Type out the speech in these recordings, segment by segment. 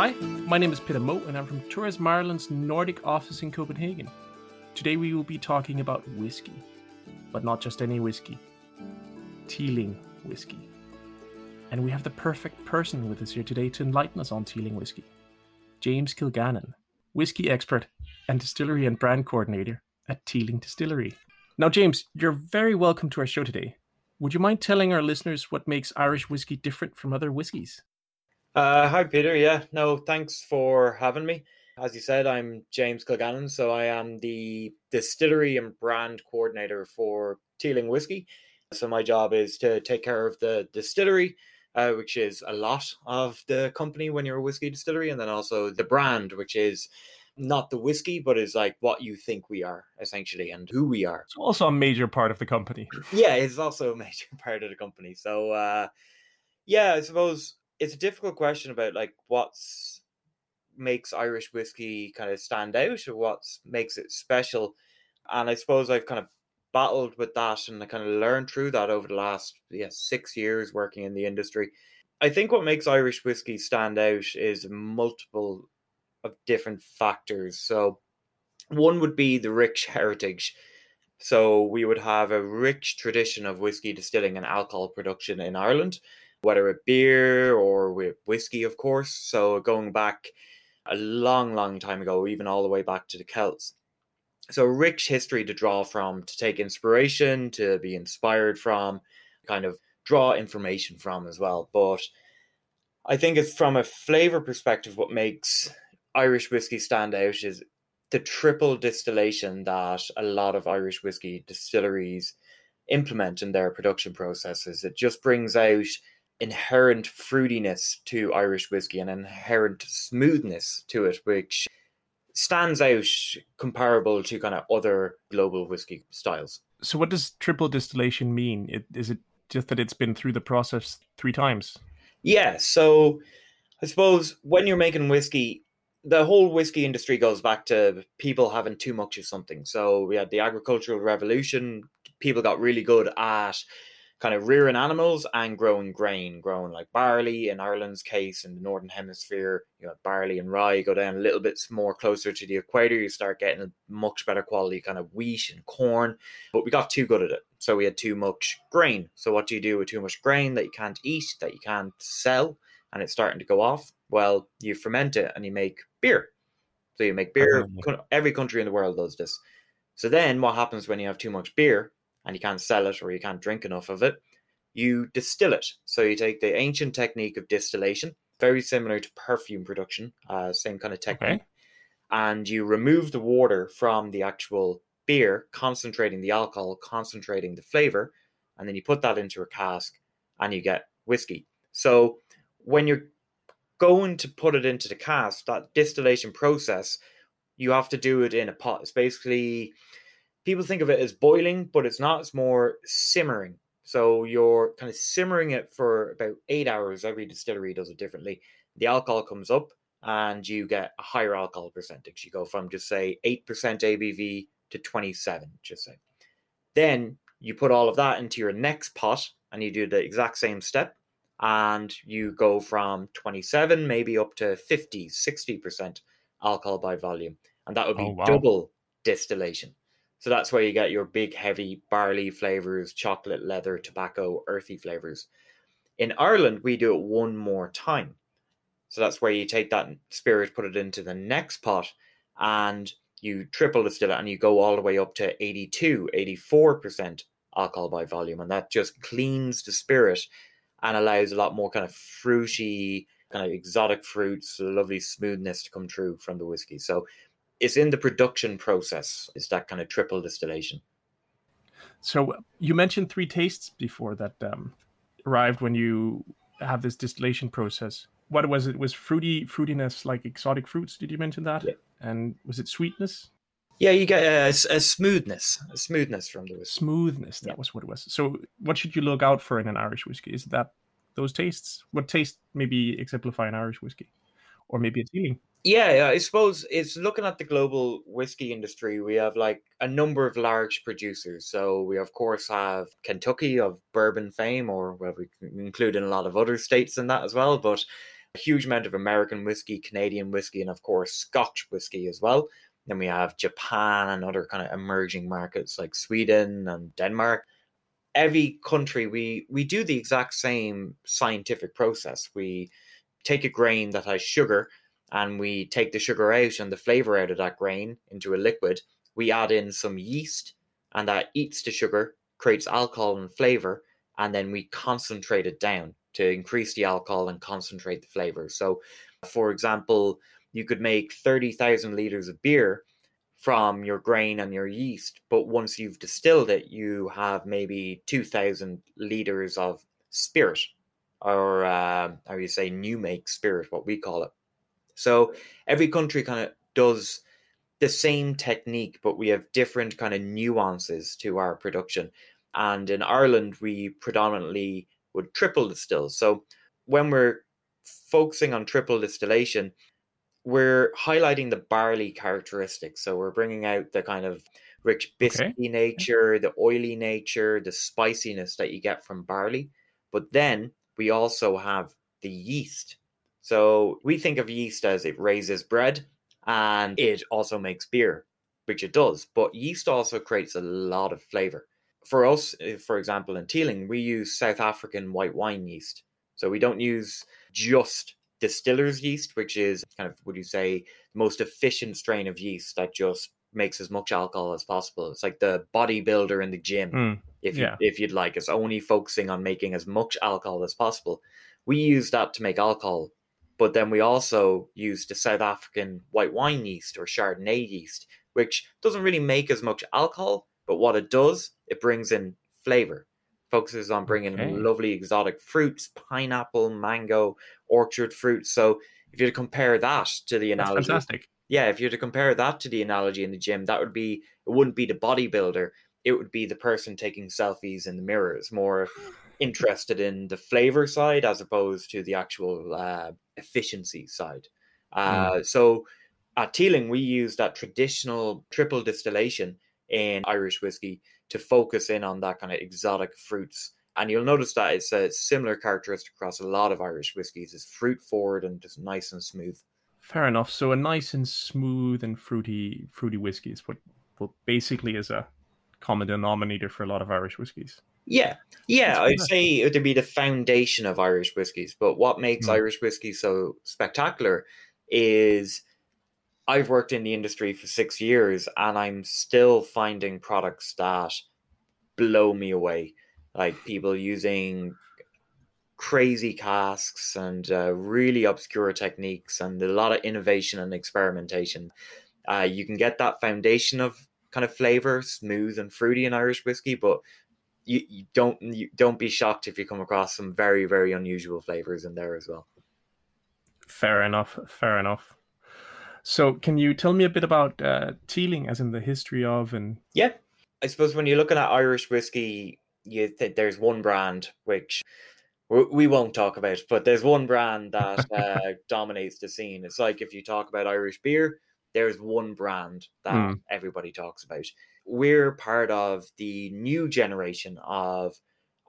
Hi, my name is Peter Mo, and I'm from Tourism Ireland's Nordic office in Copenhagen. Today we will be talking about whiskey, but not just any whiskey, Teeling whiskey. And we have the perfect person with us here today to enlighten us on Teeling whiskey James Kilgannon, whiskey expert and distillery and brand coordinator at Teeling Distillery. Now, James, you're very welcome to our show today. Would you mind telling our listeners what makes Irish whiskey different from other whiskies? Uh, hi, Peter. Yeah, no, thanks for having me. As you said, I'm James Kilgannon, so I am the distillery and brand coordinator for Teeling Whiskey. So my job is to take care of the distillery, uh, which is a lot of the company when you're a whiskey distillery, and then also the brand, which is not the whiskey, but is like what you think we are essentially and who we are. It's also a major part of the company. Yeah, it's also a major part of the company. So, uh, yeah, I suppose it's a difficult question about like what's makes Irish whiskey kind of stand out or what makes it special. And I suppose I've kind of battled with that and I kind of learned through that over the last yeah, six years working in the industry. I think what makes Irish whiskey stand out is multiple of different factors. So one would be the rich heritage. So we would have a rich tradition of whiskey distilling and alcohol production in Ireland whether it beer or with whiskey, of course. So going back a long, long time ago, even all the way back to the Celts. So rich history to draw from, to take inspiration, to be inspired from, kind of draw information from as well. But I think it's from a flavor perspective, what makes Irish whiskey stand out is the triple distillation that a lot of Irish whiskey distilleries implement in their production processes. It just brings out inherent fruitiness to Irish whiskey and inherent smoothness to it, which stands out comparable to kind of other global whiskey styles. So, what does triple distillation mean? It, is it just that it's been through the process three times? Yeah. So, I suppose when you're making whiskey, the whole whiskey industry goes back to people having too much of something. So, we had the agricultural revolution. People got really good at kind of rearing animals and growing grain, growing like barley in Ireland's case in the northern hemisphere, you know, barley and rye go down a little bit more closer to the equator, you start getting a much better quality kind of wheat and corn. But we got too good at it. So we had too much grain. So what do you do with too much grain that you can't eat, that you can't sell, and it's starting to go off? Well, you ferment it and you make beer. So you make beer. Oh. Every country in the world does this. So then what happens when you have too much beer? And you can't sell it or you can't drink enough of it, you distill it. So you take the ancient technique of distillation, very similar to perfume production, uh, same kind of technique, okay. and you remove the water from the actual beer, concentrating the alcohol, concentrating the flavor, and then you put that into a cask and you get whiskey. So when you're going to put it into the cask, that distillation process, you have to do it in a pot. It's basically people think of it as boiling, but it's not. It's more simmering. So you're kind of simmering it for about eight hours. Every distillery does it differently. The alcohol comes up and you get a higher alcohol percentage. You go from just say 8% ABV to 27, just say. Then you put all of that into your next pot and you do the exact same step and you go from 27 maybe up to 50, 60% alcohol by volume. And that would be oh, wow. double distillation. So that's where you get your big, heavy barley flavors, chocolate, leather, tobacco, earthy flavors. In Ireland, we do it one more time. So that's where you take that spirit, put it into the next pot, and you triple distill it and you go all the way up to 82, 84% alcohol by volume. And that just cleans the spirit and allows a lot more kind of fruity, kind of exotic fruits, lovely smoothness to come through from the whiskey. So it's in the production process. Is that kind of triple distillation? So you mentioned three tastes before that um, arrived when you have this distillation process. What was it? Was fruity fruitiness like exotic fruits? Did you mention that? Yeah. And was it sweetness? Yeah, you get a, a smoothness, a smoothness from the whiskey. Smoothness, that yeah. was what it was. So, what should you look out for in an Irish whiskey? Is that those tastes? What taste maybe exemplify an Irish whiskey, or maybe a Teeling? Yeah, I suppose it's looking at the global whiskey industry. We have like a number of large producers. So we of course have Kentucky of bourbon fame, or well, we include in a lot of other states in that as well. But a huge amount of American whiskey, Canadian whiskey, and of course Scotch whiskey as well. Then we have Japan and other kind of emerging markets like Sweden and Denmark. Every country we we do the exact same scientific process. We take a grain that has sugar and we take the sugar out and the flavor out of that grain into a liquid. We add in some yeast and that eats the sugar, creates alcohol and flavor, and then we concentrate it down to increase the alcohol and concentrate the flavor. So, for example, you could make 30,000 liters of beer from your grain and your yeast, but once you've distilled it, you have maybe 2,000 liters of spirit, or uh, how you say, new make spirit, what we call it. So, every country kind of does the same technique, but we have different kind of nuances to our production. And in Ireland, we predominantly would triple distill. So when we're focusing on triple distillation, we're highlighting the barley characteristics. So we're bringing out the kind of rich biscuity okay. nature, the oily nature, the spiciness that you get from barley. But then we also have the yeast. So we think of yeast as it raises bread and it also makes beer, which it does. But yeast also creates a lot of flavor for us, eh, for example, in Teeling, we use South African white wine yeast. So we don't use just distiller's yeast, which is kind of, would you say, the most efficient strain of yeast that just makes as much alcohol as possible. It's like the bodybuilder in the gym, mm, if you, yeah. if you'd like, it's only focusing on making as much alcohol as possible. We use that to make alcohol, but then we also use the South African white wine yeast or Chardonnay yeast, which doesn't really make as much alcohol, but what it does, it brings in flavor. Focuses on bringing okay. lovely exotic fruits, pineapple, mango, orchard fruits. So if you to compare that to the analogy, That's fantastic. Yeah, if you're to compare that to the analogy in the gym, that would be it wouldn't be the bodybuilder. It would be the person taking selfies in the mirrors, more interested in the flavor side as opposed to the actual uh, efficiency side. Uh, mm. So at Teeling, we use that traditional triple distillation in Irish whiskey to focus in on that kind of exotic fruits. And you'll notice that it's a similar characteristic across a lot of Irish whiskies. It's fruit forward and just nice and smooth. Fair enough. So a nice and smooth and fruity fruity whiskey is what, what basically is a common denominator for a lot of Irish whiskies. Yeah, yeah, I'd say it would be the foundation of Irish whiskies. But what makes mm. Irish whiskey so spectacular is I've worked in the industry for six years and I'm still finding products that blow me away. Like people using crazy casks and uh, really obscure techniques and a lot of innovation and experimentation. Uh, you can get that foundation of kind of flavor, smooth and fruity in Irish whiskey, but you, you don't you don't be shocked if you come across some very very unusual flavors in there as well. Fair enough. Fair enough. So, can you tell me a bit about uh, Teeling, as in the history of and? Yeah, I suppose when you're looking at Irish whiskey, you th- there's one brand which we won't talk about, but there's one brand that uh, dominates the scene. It's like if you talk about Irish beer, there's one brand that mm. everybody talks about. We're part of the new generation of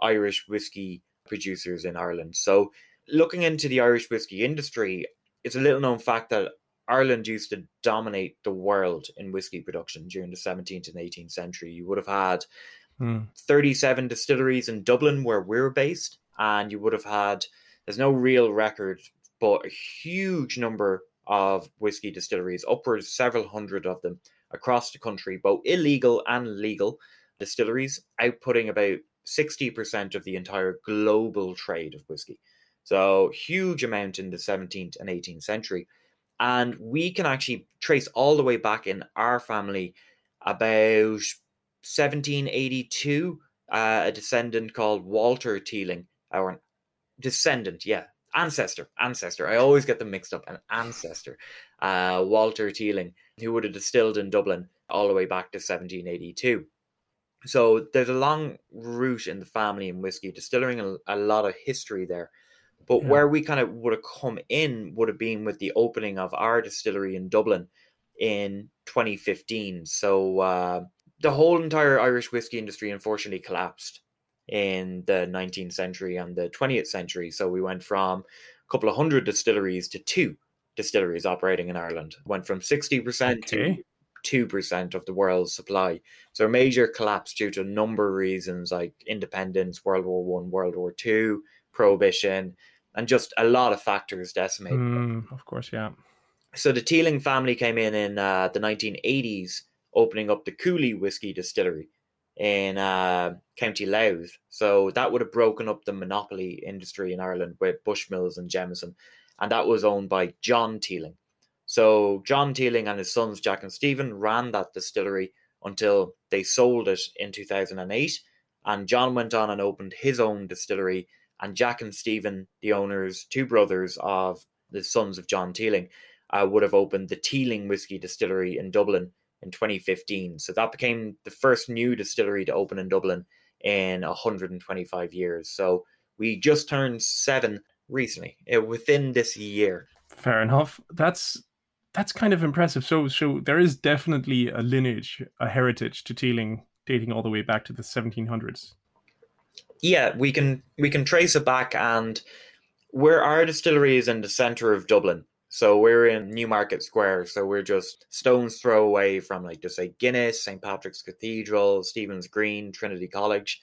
Irish whiskey producers in Ireland. So, looking into the Irish whiskey industry, it's a little known fact that Ireland used to dominate the world in whiskey production during the 17th and 18th century. You would have had mm. 37 distilleries in Dublin, where we're based, and you would have had, there's no real record, but a huge number of whiskey distilleries, upwards several hundred of them across the country, both illegal and legal distilleries, outputting about 60% of the entire global trade of whiskey. So, huge amount in the 17th and 18th century. And we can actually trace all the way back in our family about 1782, uh, a descendant called Walter Teeling, our descendant, yeah, ancestor, ancestor. I always get them mixed up. An ancestor, uh, Walter Teeling, who would have distilled in Dublin all the way back to 1782. So there's a long route in the family in whiskey distilling, a, a lot of history there. But yeah. where we kind of would have come in would have been with the opening of our distillery in Dublin in 2015. So uh, the whole entire Irish whiskey industry unfortunately collapsed in the 19th century and the 20th century. So we went from a couple of hundred distilleries to two distilleries operating in Ireland. Went from 60% Okay. to 2% of the world's supply. So a major collapse due to a number of reasons like independence, World War One, World War Two, prohibition, and just a lot of factors decimated. Mm, of course, yeah. So the Teeling family came in in uh, the 1980s, opening up the Cooley whiskey distillery in uh, County Louth. So that would have broken up the monopoly industry in Ireland with Bushmills and Jameson, and that was owned by John Teeling. So John Teeling and his sons Jack and Stephen ran that distillery until they sold it in 2008, and John went on and opened his own distillery. And Jack and Stephen, the owners, two brothers of the sons of John Teeling, uh, would have opened the Teeling Whiskey Distillery in Dublin in 2015. So that became the first new distillery to open in Dublin in 125 years. So we just turned seven recently, uh, within this year. Fair enough. That's that's kind of impressive. So so there is definitely a lineage, a heritage to Teeling dating all the way back to the 1700s. Yeah, we can we can trace it back, and where our distillery is in the center of Dublin. So we're in Newmarket Square. So we're just stones throw away from like just say Guinness, St Patrick's Cathedral, Stephen's Green, Trinity College,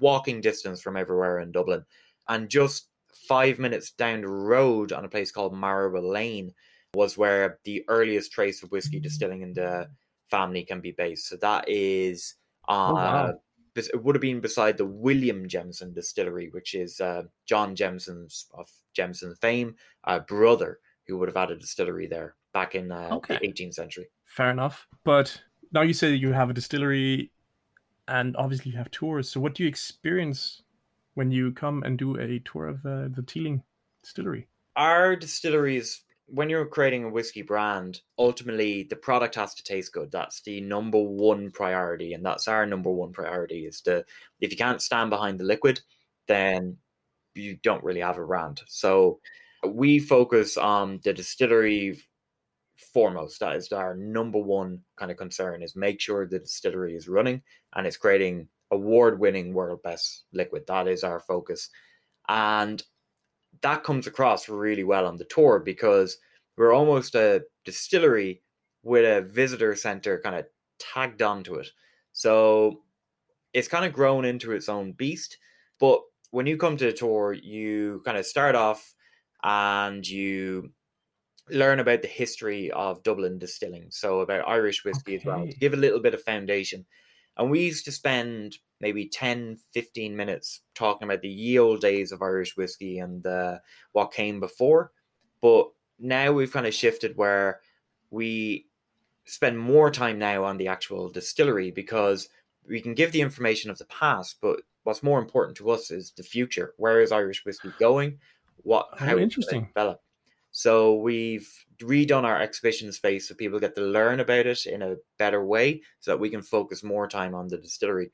walking distance from everywhere in Dublin, and just five minutes down the road on a place called Marrowbone Lane was where the earliest trace of whiskey distilling in the family can be based. So that is uh, Oh, wow. it would have been beside the William Jameson distillery, which is uh, John Jameson's of Jameson's fame, uh, brother, who would have had a distillery there back in uh, Okay. the 18th century. Fair enough. But now you say that you have a distillery and obviously you have tours. So what do you experience when you come and do a tour of uh, the Teeling distillery? Our distilleries, when you're creating a whiskey brand, ultimately the product has to taste good. That's the number one priority, and that's our number one priority. Is to if you can't stand behind the liquid, then you don't really have a brand. So we focus on the distillery foremost. That is our number one kind of concern is make sure the distillery is running and it's creating award-winning world best liquid. That is our focus. And that comes across really well on the tour because we're almost a distillery with a visitor center kind of tagged onto it. So it's kind of grown into its own beast. But when you come to the tour, you kind of start off and you learn about the history of Dublin distilling. So about Irish whiskey as well, to give a little bit of foundation. And we used to spend maybe 10, 15 minutes talking about the ye old days of Irish whiskey and uh, what came before. But now we've kind of shifted where we spend more time now on the actual distillery because we can give the information of the past, but what's more important to us is the future. Where is Irish whiskey going? What Oh, how interesting. develop? So we've redone our exhibition space so people get to learn about it in a better way so that we can focus more time on the distillery.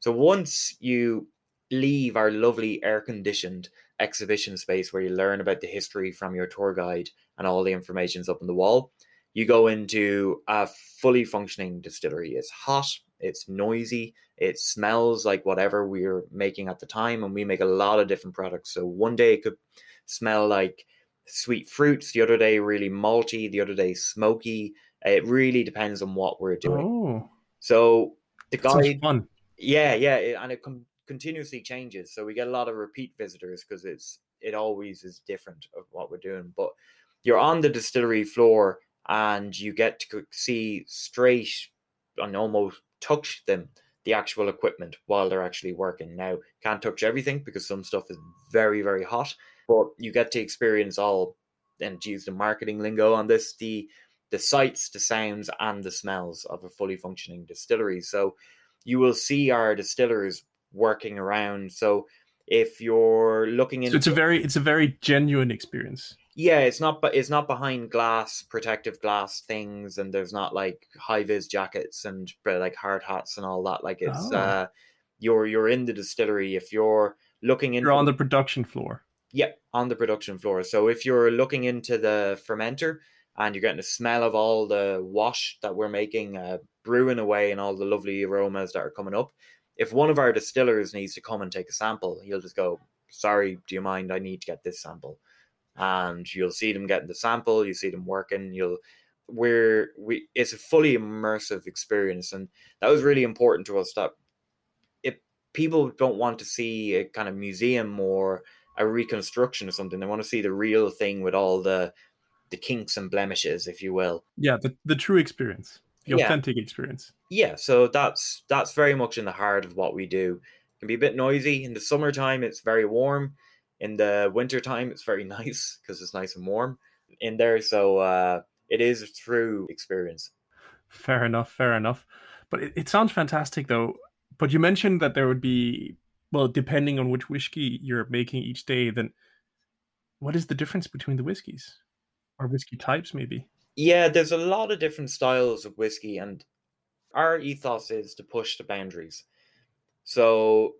So once you leave our lovely air conditioned exhibition space where you learn about the history from your tour guide and all the information's up on the wall, you go into a fully functioning distillery. It's hot, it's noisy, it smells like whatever we're making at the time, and we make a lot of different products. So one day it could smell like sweet fruits, the other day really malty, the other day smoky. It really depends on what we're doing. Oh, So the guide fun. yeah, yeah, it, and it con- continuously changes. So we get a lot of repeat visitors because it's it always is different of what we're doing. But you're on the distillery floor and you get to see straight and almost touch them the actual equipment while they're actually working. Now can't touch everything because some stuff is very very hot, but you get to experience all and to use the marketing lingo on this the the sights, the sounds, and the smells of a fully functioning distillery. So you will see our distillers working around. So if you're looking So into it's a very it's a very genuine experience. Yeah, it's not but it's not behind glass, protective glass things, and there's not like high vis jackets and like hard hats and all that. Like it's Oh. uh you're you're in the distillery if you're looking into You're on the production floor. yeah, on the production floor. So if you're looking into the fermenter and you're getting the smell of all the wash that we're making, uh, brewing away, and all the lovely aromas that are coming up, if one of our distillers needs to come and take a sample, he'll just go, "Sorry, do you mind? I need to get this sample." And you'll see them getting the sample, you see them working, you'll where we it's a fully immersive experience and that was really important to us that if people don't want to see a kind of museum or a reconstruction or something they want to see the real thing with all the the kinks and blemishes if you will. Yeah the, the true experience the Yeah. authentic experience. Yeah so that's that's very much in the heart of what we do. It can be a bit noisy. In the summertime it's very warm in the wintertime it's very nice because it's nice and warm in there so uh it is a true experience. Fair enough fair enough. But it, it sounds fantastic though. But you mentioned that there would be well depending on which whiskey you're making each day then what is the difference between the whiskeys or whiskey types maybe? Yeah, there's a lot of different styles of whiskey, and our ethos is to push the boundaries. So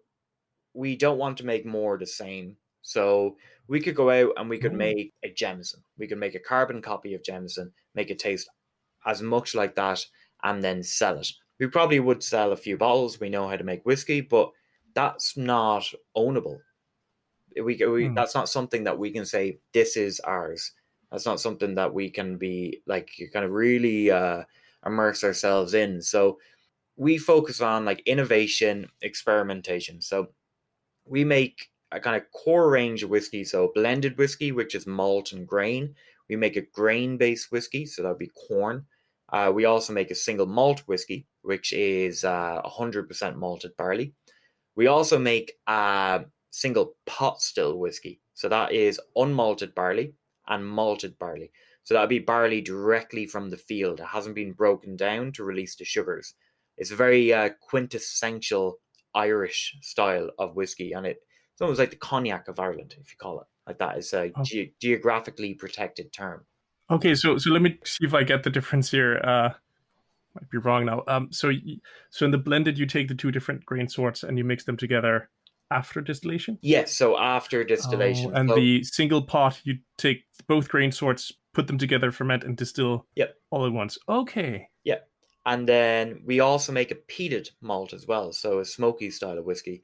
we don't want to make more the same. So we could go out and we could make a Jameson. We could make a carbon copy of Jameson, make it taste as much like that, and then sell it. We probably would sell a few bottles. We know how to make whiskey, but that's not ownable. We, we Hmm. that's not something that we can say this is ours. That's not something that we can be like kind of really uh, immerse ourselves in. So we focus on like innovation, experimentation. So we make a kind of core range of whiskey. So blended whiskey, which is malt and grain. We make a grain based whiskey, so that would be corn. Uh, we also make a single malt whiskey, which is uh, 100% malted barley. We also make a single pot still whiskey. So that is unmalted barley and malted barley. So that would be barley directly from the field. It hasn't been broken down to release the sugars. It's a very uh, quintessential Irish style of whiskey, and it, it's almost like the cognac of Ireland, if you call it like that. It's a Oh. ge- geographically protected term. okay so so let me see if i get the difference here uh might be wrong now um so so in the blended you take the two different grain sorts and you mix them together after distillation Yes, so after distillation. Oh, and so- the single pot, you take both grain sorts, put them together, ferment, and distill Yep. all at once. Okay. Yeah. And then we also make a peated malt as well, so a smoky style of whiskey.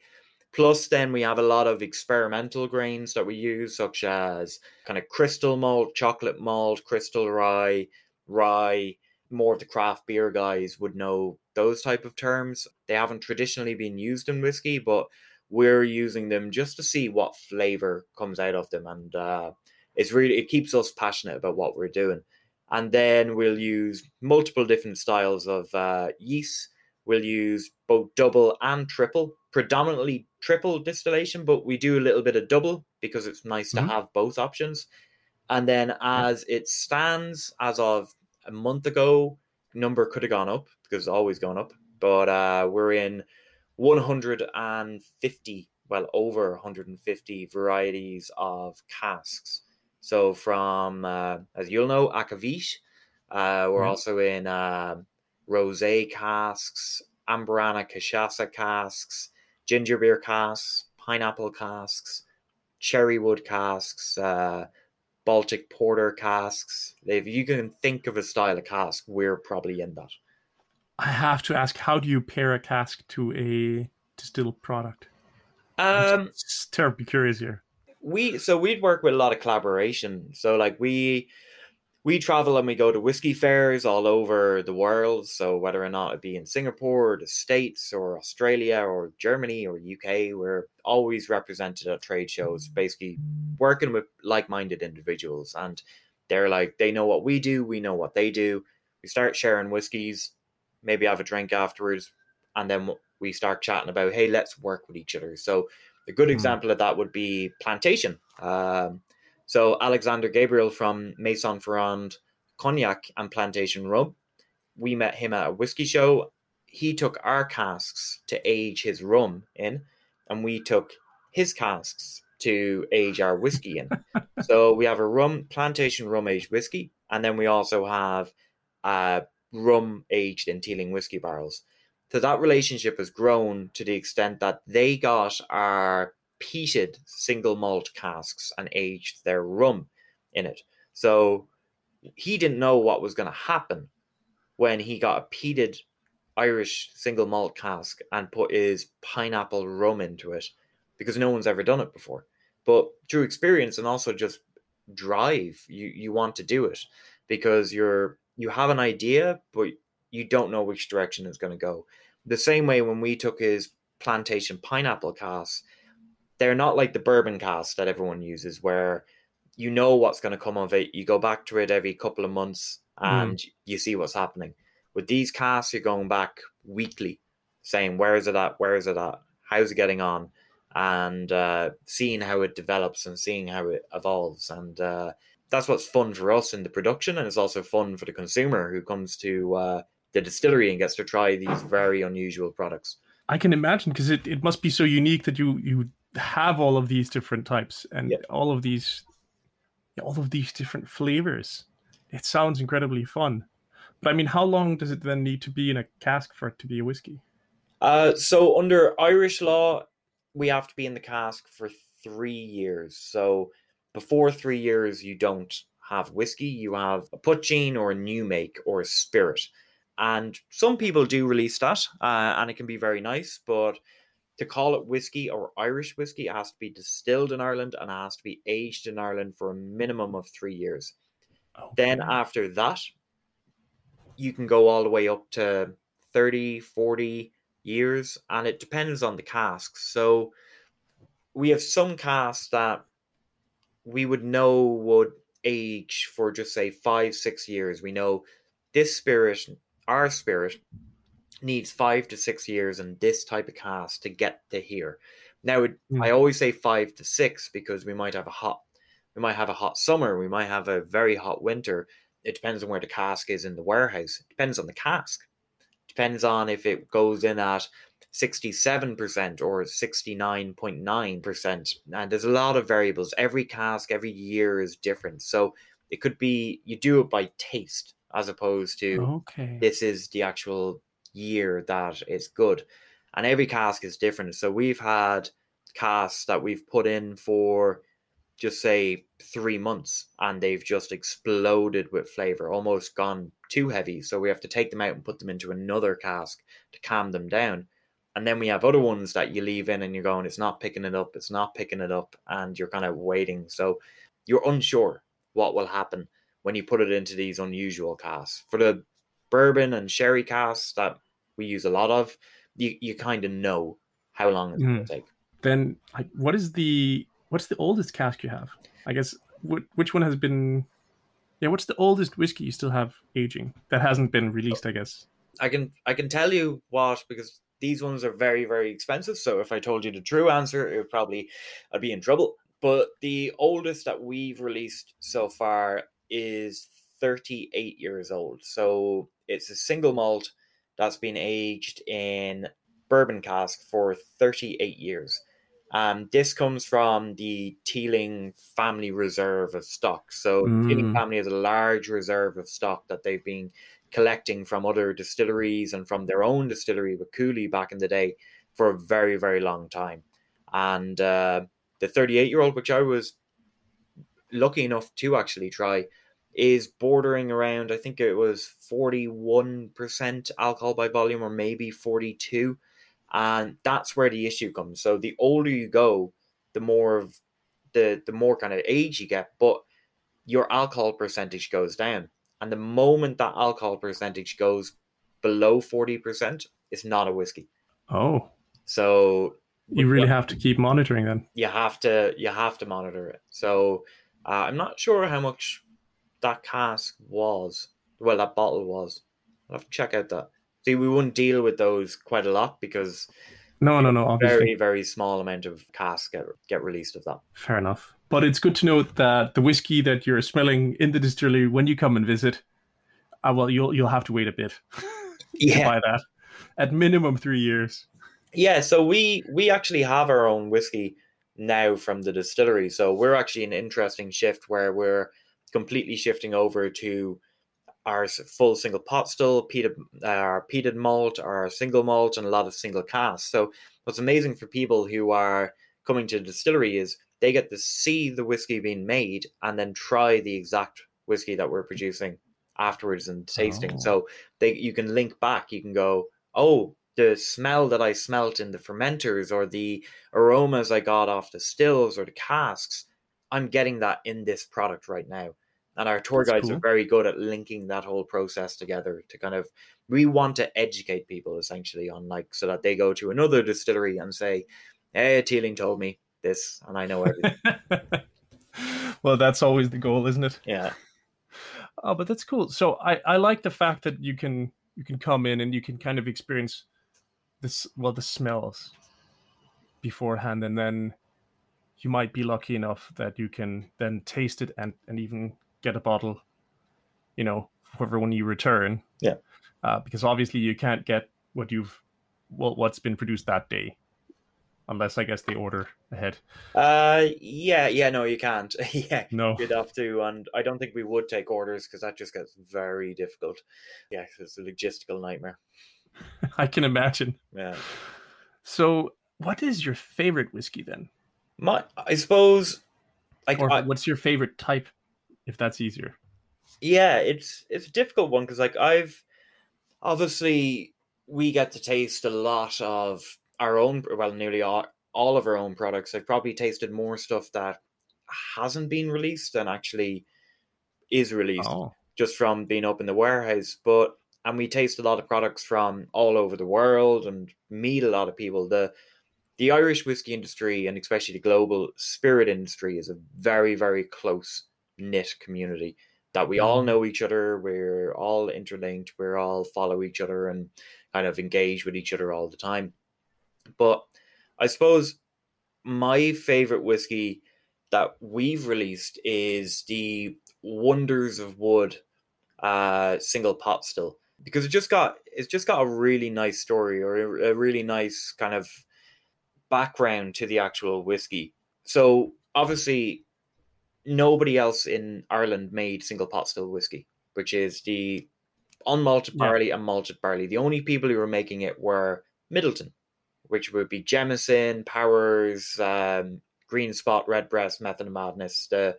Plus, then we have a lot of experimental grains that we use, such as kind of crystal malt, chocolate malt, crystal rye, rye. More of the craft beer guys would know those type of terms. They haven't traditionally been used in whiskey, but we're using them just to see what flavor comes out of them, and uh, it's really it keeps us passionate about what we're doing and then we'll use multiple different styles of uh, yeast. We'll use both double and triple, predominantly triple distillation, but we do a little bit of double because it's nice Mhm. to have both options. And then, as it stands, as of a month ago, number could have gone up because it's always gone up, but uh, we're in 150, well, over 150 varieties of casks. So from, uh, as you'll know, Akavish, Uh, we're Yeah. also in uh, rosé casks, Amburana cachaça casks, ginger beer casks, pineapple casks, cherry wood casks, uh, Baltic porter casks. If you can think of a style of cask, we're probably in that. I have to ask, how do you pair a cask to a distilled product? I'm Um, just terribly curious here. we so we'd work with a lot of collaboration so like we we travel and we go to whiskey fairs all over the world so whether or not it be in singapore or the states or australia or germany or uk we're always represented at trade shows basically working with like-minded individuals and they're like they know what we do we know what they do we start sharing whiskeys maybe have a drink afterwards and then we start chatting about hey let's work with each other so a good Hmm. example of that would be plantation. Um, so Alexander Gabriel from Maison Ferrand Cognac and Plantation Rum, we met him at a whiskey show. He took our casks to age his rum in, and we took his casks to age our whiskey in. so we have a rum plantation rum aged whiskey, and then we also have uh, rum aged in Teeling whiskey barrels. So that relationship has grown to the extent that they got our peated single malt casks and aged their rum in it. So he didn't know what was going to happen when he got a peated Irish single malt cask and put his pineapple rum into it because no one's ever done it before. But through experience and also just drive. You you want to do it because you're you have an idea, but you don't know which direction it's going to go. The same way when we took his plantation pineapple cask, they're not like the bourbon cask that everyone uses, where you know what's going to come of it. You go back to it every couple of months and mm. you see what's happening. With these casts, you're going back weekly, saying where is it at, where is it at, how's it getting on, and uh, seeing how it develops and seeing how it evolves. And uh, that's what's fun for us in the production, and it's also fun for the consumer who comes to uh, the distillery and gets to try these very unusual products. I can imagine because it, it must be so unique that you you have all of these different types and all of these all of these different flavors. It sounds incredibly fun. But I mean, how long does it then need to be in a cask for it to be a whiskey? Uh, so under Irish law, we have to be in the cask for three years. So before three years, you don't have whiskey. You have a poitín or a new make or a spirit. And some people do release that, uh, and it can be very nice. But to call it whiskey or Irish whiskey, it has to be distilled in Ireland and it has to be aged in Ireland for a minimum of three years. Then after that, you can go all the way up to 30, 40 years, and it depends on the casks. So we have some casks that we would know would age for just say five, six years. We know this spirit, our spirit, needs five to six years in this type of cask to get to here. Now, mm. I always say five to six because we might have a hot, we might have a hot summer, we might have a very hot winter. It depends on where the cask is in the warehouse. It depends on the cask. It depends on if it goes in at 67% or 69.9%. And there's a lot of variables. Every cask, every year is different. So it could be you do it by taste as opposed to okay. this is the actual year that is good. And every cask is different. So we've had casks that we've put in for just say three months and they've just exploded with flavor, almost gone too heavy. So we have to take them out and put them into another cask to calm them down. And then we have other ones that you leave in and you're going, it's not picking it up, it's not picking it up, and you're kind of waiting. So you're unsure what will happen when you put it into these unusual casks. For the bourbon and sherry casks that we use a lot of, you, you kind of know how long it's mm. going to take. Then, like, what is the what's the oldest cask you have? I guess which one has been yeah, what's the oldest whiskey you still have aging that hasn't been released? I guess I can I can tell you what because these ones are very, very expensive. So if I told you the true answer, it would probably I'd be in trouble. But the oldest that we've released so far is 38 years old. So it's a single malt that's been aged in bourbon cask for 38 years. Um, this comes from the Teeling family reserve of stock. So mm. Teeling family has a large reserve of stock that they've been collecting from other distilleries and from their own distillery with Cooley back in the day for a very, very long time. And uh, the 38 year old, which I was lucky enough to actually try, is bordering around, I think it was 41% alcohol by volume or maybe 42. And that's where the issue comes. So the older you go, the more of the the more kind of age you get, but your alcohol percentage goes down. And the moment that alcohol percentage goes below 40%, it's not a whiskey. Oh. So you really have to keep monitoring then. You have to you have to monitor it. So uh, I'm not sure how much that cask was. Well, that bottle was. I'll have to check out that. See, we wouldn't deal with those quite a lot because no, no, no. Obviously. Very, very small amount of cask get get released of that. Fair enough. But it's good to know that the whiskey that you're smelling in the distillery when you come and visit, uh, well, you'll you'll have to wait a bit. yeah. to buy that. At minimum three years. Yeah, so we we actually have our own whiskey now from the distillery. So we're actually an interesting shift where we're completely shifting over to our full single pot still, peated, uh, our peated malt, our single malt, and a lot of single casks. So what's amazing for people who are coming to the distillery is they get to see the whiskey being made and then try the exact whiskey that we're producing afterwards and tasting. Oh. So they you can link back. You can go, oh, the smell that I smelt in the fermenters or the aromas I got off the stills or the casks I'm getting that in this product right now. And our tour That's guides cool. are very good at linking that whole process together to kind of we want to educate people essentially on like so that they go to another distillery and say, Hey, Teeling told me this and I know everything. well, that's always the goal, isn't it? yeah. Oh, but that's cool. So I, I like the fact that you can you can come in and you can kind of experience this well the smells beforehand and then you might be lucky enough that you can then taste it and, and even get a bottle, you know, for when you return. Yeah. Uh, because obviously you can't get what you've well, what's been produced that day, unless I guess they order ahead. Uh yeah, yeah, no, you can't. yeah. No. You'd have to, and I don't think we would take orders because that just gets very difficult. Yeah, it's a logistical nightmare. I can imagine. Yeah. So, what is your favorite whiskey then? My, I suppose, like, Or I, what's your favorite type, if that's easier? yeah, it's it's a difficult one because, like, I've obviously we get to taste a lot of our own, well, nearly all, all of our own products. I've probably tasted more stuff that hasn't been released than actually is released. Oh, just from being up in the warehouse. But and we taste a lot of products from all over the world and meet a lot of people. The the Irish whiskey industry and especially the global spirit industry is a very, very close knit community that we all Mhm. know each other, we're all interlinked, we're all follow each other and kind of engage with each other all the time. But I suppose my favorite whiskey that we've released is the Wonders of Wood uh, single pot still because it just got it's just got a really nice story or a, a really nice kind of background to the actual whiskey. So obviously, nobody else in Ireland made single pot still whiskey, which is the unmalted Yeah. barley and malted barley. The only people who were making it were Midleton, which would be Jameson, Powers, um, Green Spot, Redbreast, Method and Madness, the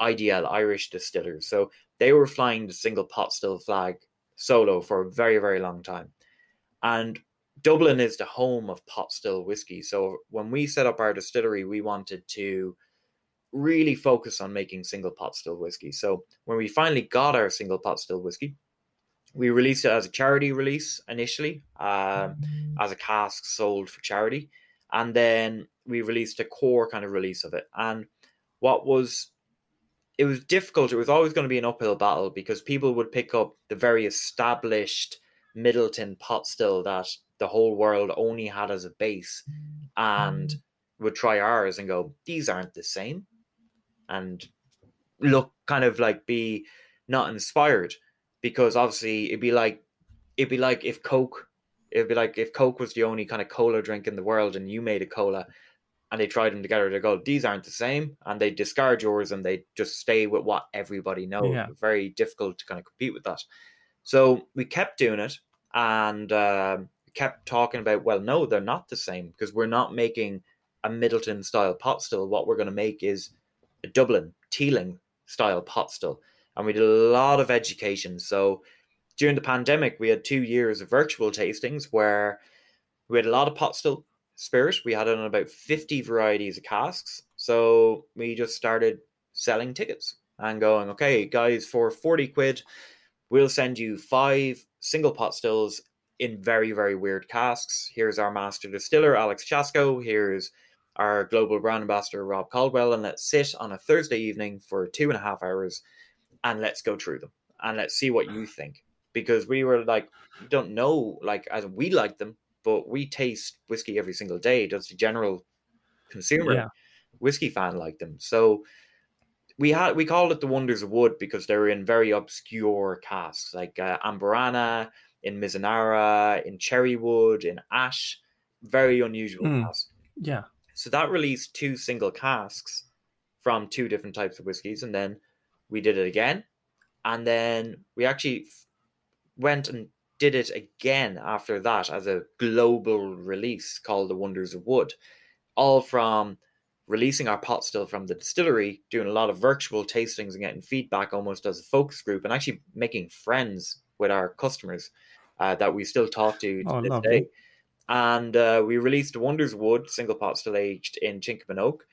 IDL Irish distillers. So they were flying the single pot still flag solo for a very, very long time. And Dublin is the home of pot still whiskey. So when we set up our distillery, we wanted to really focus on making single pot still whiskey. So when we finally got our single pot still whiskey, we released it as a charity release initially, um, as a cask sold for charity, and then we released a core kind of release of it. And what was it was difficult. It was always going to be an uphill battle because people would pick up the very established Midleton pot still that the whole world only had as a base and would try ours and go, these aren't the same. And look kind of like be not inspired because obviously it'd be like it'd be like if Coke it'd be like if Coke was the only kind of cola drink in the world and you made a cola and they tried them together they go, these aren't the same, and they discard yours and they just stay with what everybody knows. Yeah. Very difficult to kind of compete with that. So we kept doing it and um, kept talking about, well, no, they're not the same because we're not making a Midleton style pot still. What we're going to make is a Dublin Teeling style pot still. And we did a lot of education. So during the pandemic, we had two years of virtual tastings where we had a lot of pot still spirit. We had on about 50 varieties of casks. So we just started selling tickets and going, okay, guys, for 40 quid, we'll send you five single pot stills in very, very weird casks. Here's our master distiller, Alex Chasko. Here's our global brand ambassador, Rob Caldwell. And let's sit on a Thursday evening for two and a half hours and let's go through them and let's see what you think. Because we were like, we don't know, like, as we like them, but we taste whiskey every single day. Does the general consumer Yeah. whiskey fan like them? So we had we called it the Wonders of Wood because they were in very obscure casks like uh, Amburana, in Mizunara, in Cherrywood, in Ash. Very unusual Hmm. casks. yeah. So that released two single casks from two different types of whiskies, and then we did it again, and then we actually went and did it again after that as a global release called the Wonders of Wood, all from releasing our pot still from the distillery, doing a lot of virtual tastings and getting feedback almost as a focus group, and actually making friends with our customers uh, that we still talk to to Oh, this lovely. day and uh, we released Wonders Wood single pot still aged in Oak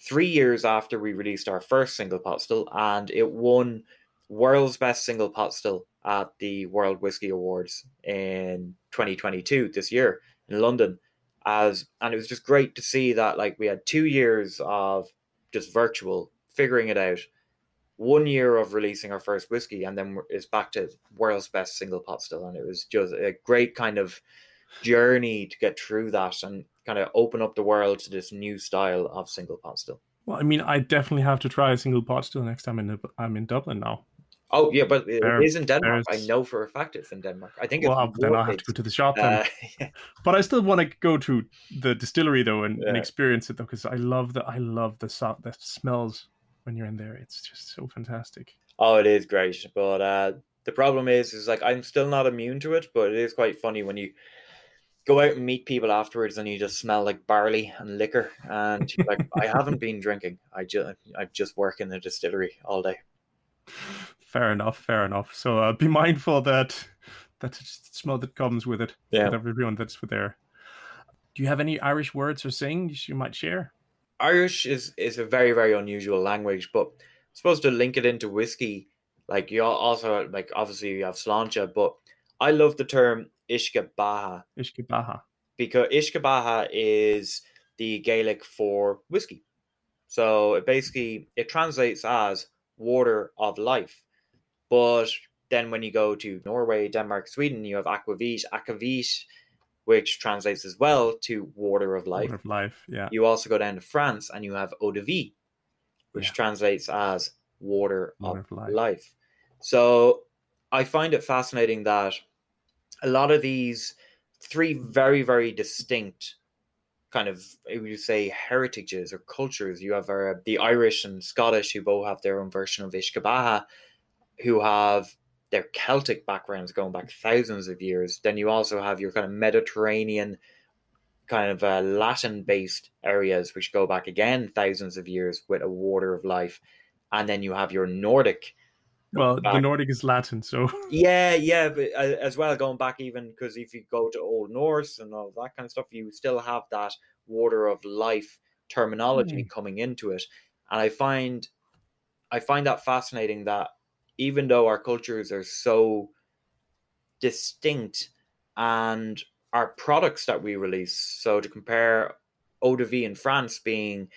three years after we released our first single pot still, and it won world's best single pot still at the World Whiskey Awards in 2022 this year in London. As and it was just great to see that like we had two years of just virtual figuring it out, one year of releasing our first whiskey, and then it's back to world's best single pot still, and it was just a great kind of journey to get through that and kind of open up the world to this new style of single pot still. Well, I mean, I definitely have to try a single pot still next time in, I'm in Dublin now. Oh yeah, but it there, is in Denmark. I know for a fact it's in Denmark. I think. Well, then I'll have to go to the shop. Then. Uh, yeah. But I still want to go to the distillery though and, yeah. and experience it though because I love the I love the the smells when you're in there. It's just so fantastic. Oh, it is great, but uh, the problem is, is like I'm still not immune to it. But it is quite funny when you go out and meet people afterwards and you just smell like barley and liquor and like I haven't been drinking. I just I just work in the distillery all day fair enough, fair enough. So uh, be mindful that that smell that comes with it. Yeah. With everyone that's there. Do you have any Irish words or sayings you might share? Irish is is a very very unusual language, but I'm supposed to link it into whiskey. Like you also like obviously you have sláinte, but I love the term Uisce Beatha. Because Beatha is the Gaelic for whiskey. So it basically it translates as water of life. But then when you go to Norway, Denmark, Sweden, you have aquavit, aquavit, which translates as well to water of life. Water of life, yeah. You also go down to France and you have eau de vie, which yeah. translates as water, water of, of life. life. So I find it fascinating that a lot of these three very, very distinct kind of you say heritages or cultures. You have uh, the Irish and Scottish who both have their own version of Beatha, who have their Celtic backgrounds going back thousands of years. Then you also have your kind of Mediterranean, kind of uh, Latin based areas, which go back again thousands of years with a water of life. And then you have your Nordic. Well, back. the Nordic is Latin, so. Yeah, yeah, but uh, as well, going back even because if you go to Old Norse and all that kind of stuff, you still have that water of life terminology mm. coming into it. And I find I find that fascinating that even though our cultures are so distinct and our products that we release. So to compare eau de vie in France being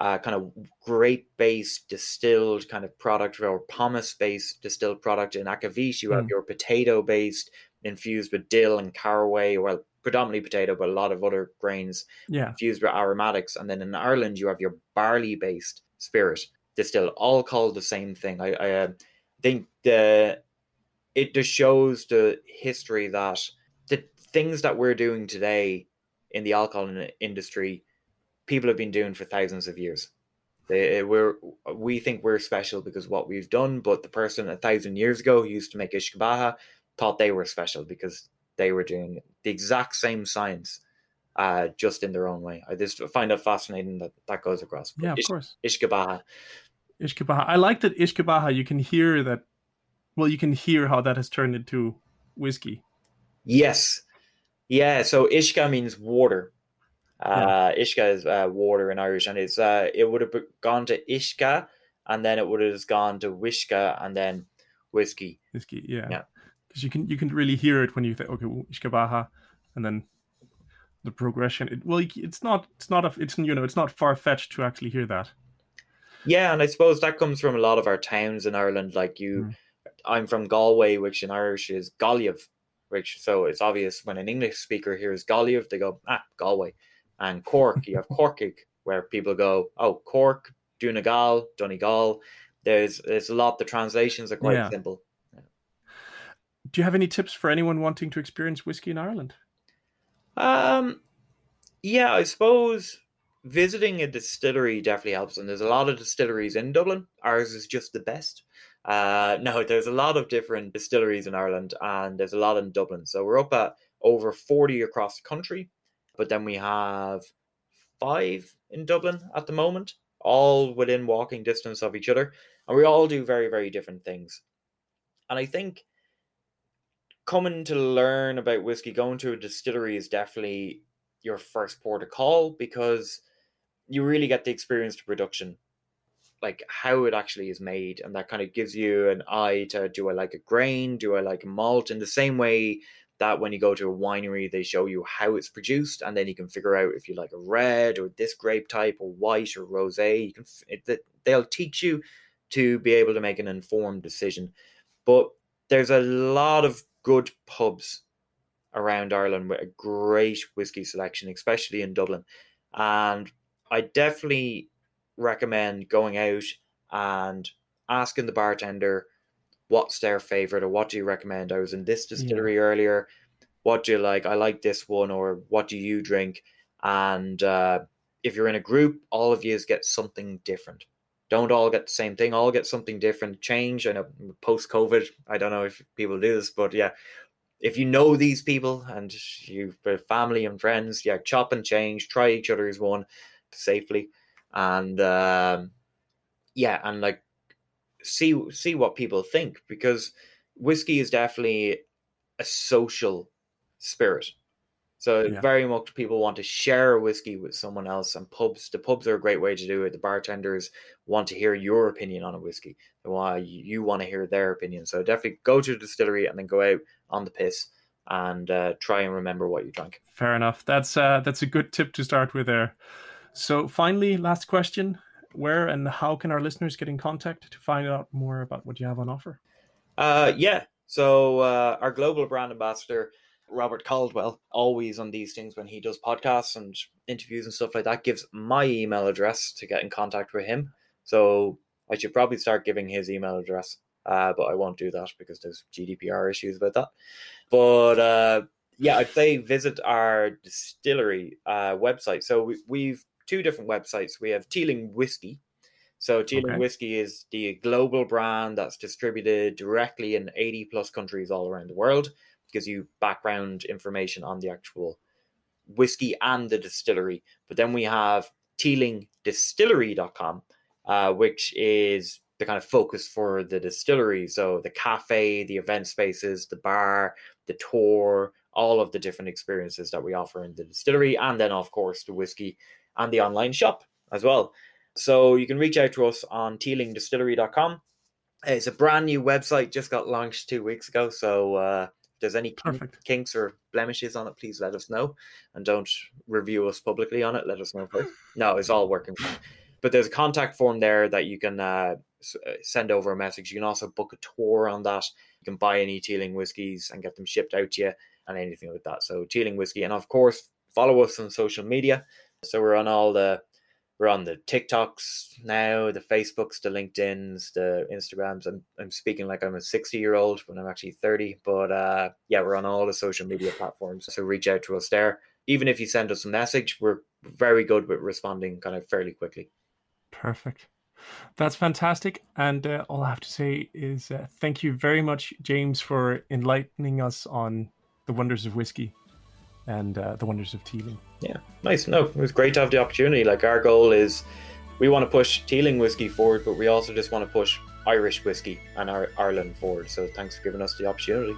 a kind of grape based distilled kind of product or pomace based distilled product in Akavit, you have mm. your potato based infused with dill and caraway, well, predominantly potato, but a lot of other grains yeah. infused with aromatics. And then in Ireland, you have your barley based spirit distilled, all called the same thing. I, I uh, think the it just shows the history that the things that we're doing today in the alcohol industry, people have been doing for thousands of years. They, we're we think we're special because what we've done, but the person a thousand years ago who used to make Beatha thought they were special because they were doing the exact same science, uh, just in their own way. I just find it fascinating that that goes across. Yeah, of Ish, course. Uisce Beatha. I like that Beatha. You can hear that. Well, you can hear how that has turned into whiskey. Yes, yeah. So Uisce means water. Uh, yeah. Uisce is uh, water in Irish, and it's uh, it would have gone to Ishka, and then it would have gone to Wishka, and then whiskey. Whiskey, yeah. Yeah. Because you can you can really hear it when you think, okay, Ishka Beatha, and then the progression. It, well, it's not it's not a, it's you know it's not far fetched to actually hear that. Yeah, and I suppose that comes from a lot of our towns in Ireland. Like you, mm. I'm from Galway, which in Irish is Gaillimh, which so it's obvious when an English speaker hears Gaillimh, they go ah Galway, and Cork, you have Corcaigh, where people go oh Cork, Donegal, Donegal. There's there's a lot. The translations are quite yeah. simple. Do you have any tips for anyone wanting to experience whiskey in Ireland? Um, yeah, I suppose visiting a distillery definitely helps, and there's a lot of distilleries in Dublin. Ours is just the best. Uh, no, there's a lot of different distilleries in Ireland, and there's a lot in Dublin. So we're up at over 40 across the country, but then we have five in Dublin at the moment, all within walking distance of each other, and we all do very, very different things. And I think coming to learn about whiskey, going to a distillery is definitely your first port of call because you really get the experience to production like how it actually is made and that kind of gives you an eye to do i like a grain do i like a malt in the same way that when you go to a winery they show you how it's produced and then you can figure out if you like a red or this grape type or white or rosé. You can they'll teach you to be able to make an informed decision. But there's a lot of good pubs around Ireland with a great whiskey selection especially in Dublin. And I definitely recommend going out and asking the bartender what's their favorite or what do you recommend? I was in this distillery yeah. earlier. What do you like? I like this one, or what do you drink? And uh, if you're in a group, all of you get something different. Don't all get the same thing. All get something different. Change. I know post COVID. I don't know if people do this, but yeah, if you know these people and you've family and friends, yeah, chop and change. Try each other's one safely and um, yeah, and like see see what people think because whiskey is definitely a social spirit. So yeah. very much people want to share a whiskey with someone else, and pubs. The pubs are a great way to do it. The bartenders want to hear your opinion on a whiskey. Why you want to hear their opinion. So definitely go to the distillery and then go out on the piss and uh, try and remember what you drank. Fair enough. That's uh, that's a good tip to start with there. So, finally, last question where and how can our listeners get in contact to find out more about what you have on offer? Uh, yeah. So, uh, our global brand ambassador, Robert Caldwell, always on these things when he does podcasts and interviews and stuff like that, gives my email address to get in contact with him. So, I should probably start giving his email address, uh, but I won't do that because there's GDPR issues about that. But uh, yeah, I'd say visit our distillery uh, website. So we, we've two different websites. We have Teeling Whiskey. So Teeling okay. Whiskey is the global brand that's distributed directly in 80 plus countries all around the world. gives you background information on the actual whiskey and the distillery. But then we have teelingdistillery.com, uh, which is the kind of focus for the distillery. So the cafe, the event spaces, the bar, the tour, all of the different experiences that we offer in the distillery, and then of course the whiskey and the online shop as well. So you can reach out to us on teelingdistillery.com. It's a brand new website, just got launched two weeks ago. So uh, if there's any Perfect. kinks or blemishes on it, please let us know. And don't review us publicly on it. Let us know first. No, it's all working. But there's a contact form there that you can uh, uh, send over a message. You can also book a tour on that. You can buy any Teeling whiskies and get them shipped out to you and anything like that. So Teeling whiskey. And of course, follow us on social media. So we're on all the we're on the TikToks now, the Facebooks, the LinkedIn's, the Instagrams. I'm I'm speaking like I'm a 60 year old when I'm actually 30. But uh, yeah, we're on all the social media platforms. So reach out to us there. Even if you send us a message, we're very good with responding kind of fairly quickly. Perfect. That's fantastic. And uh, all I have to say is uh, thank you very much, James, for enlightening us on the wonders of whiskey and uh, the wonders of Teeling. Yeah, nice. No, it was great to have the opportunity. Like our goal is, we want to push Teeling whiskey forward, but we also just want to push Irish whiskey and our Ireland forward. So thanks for giving us the opportunity.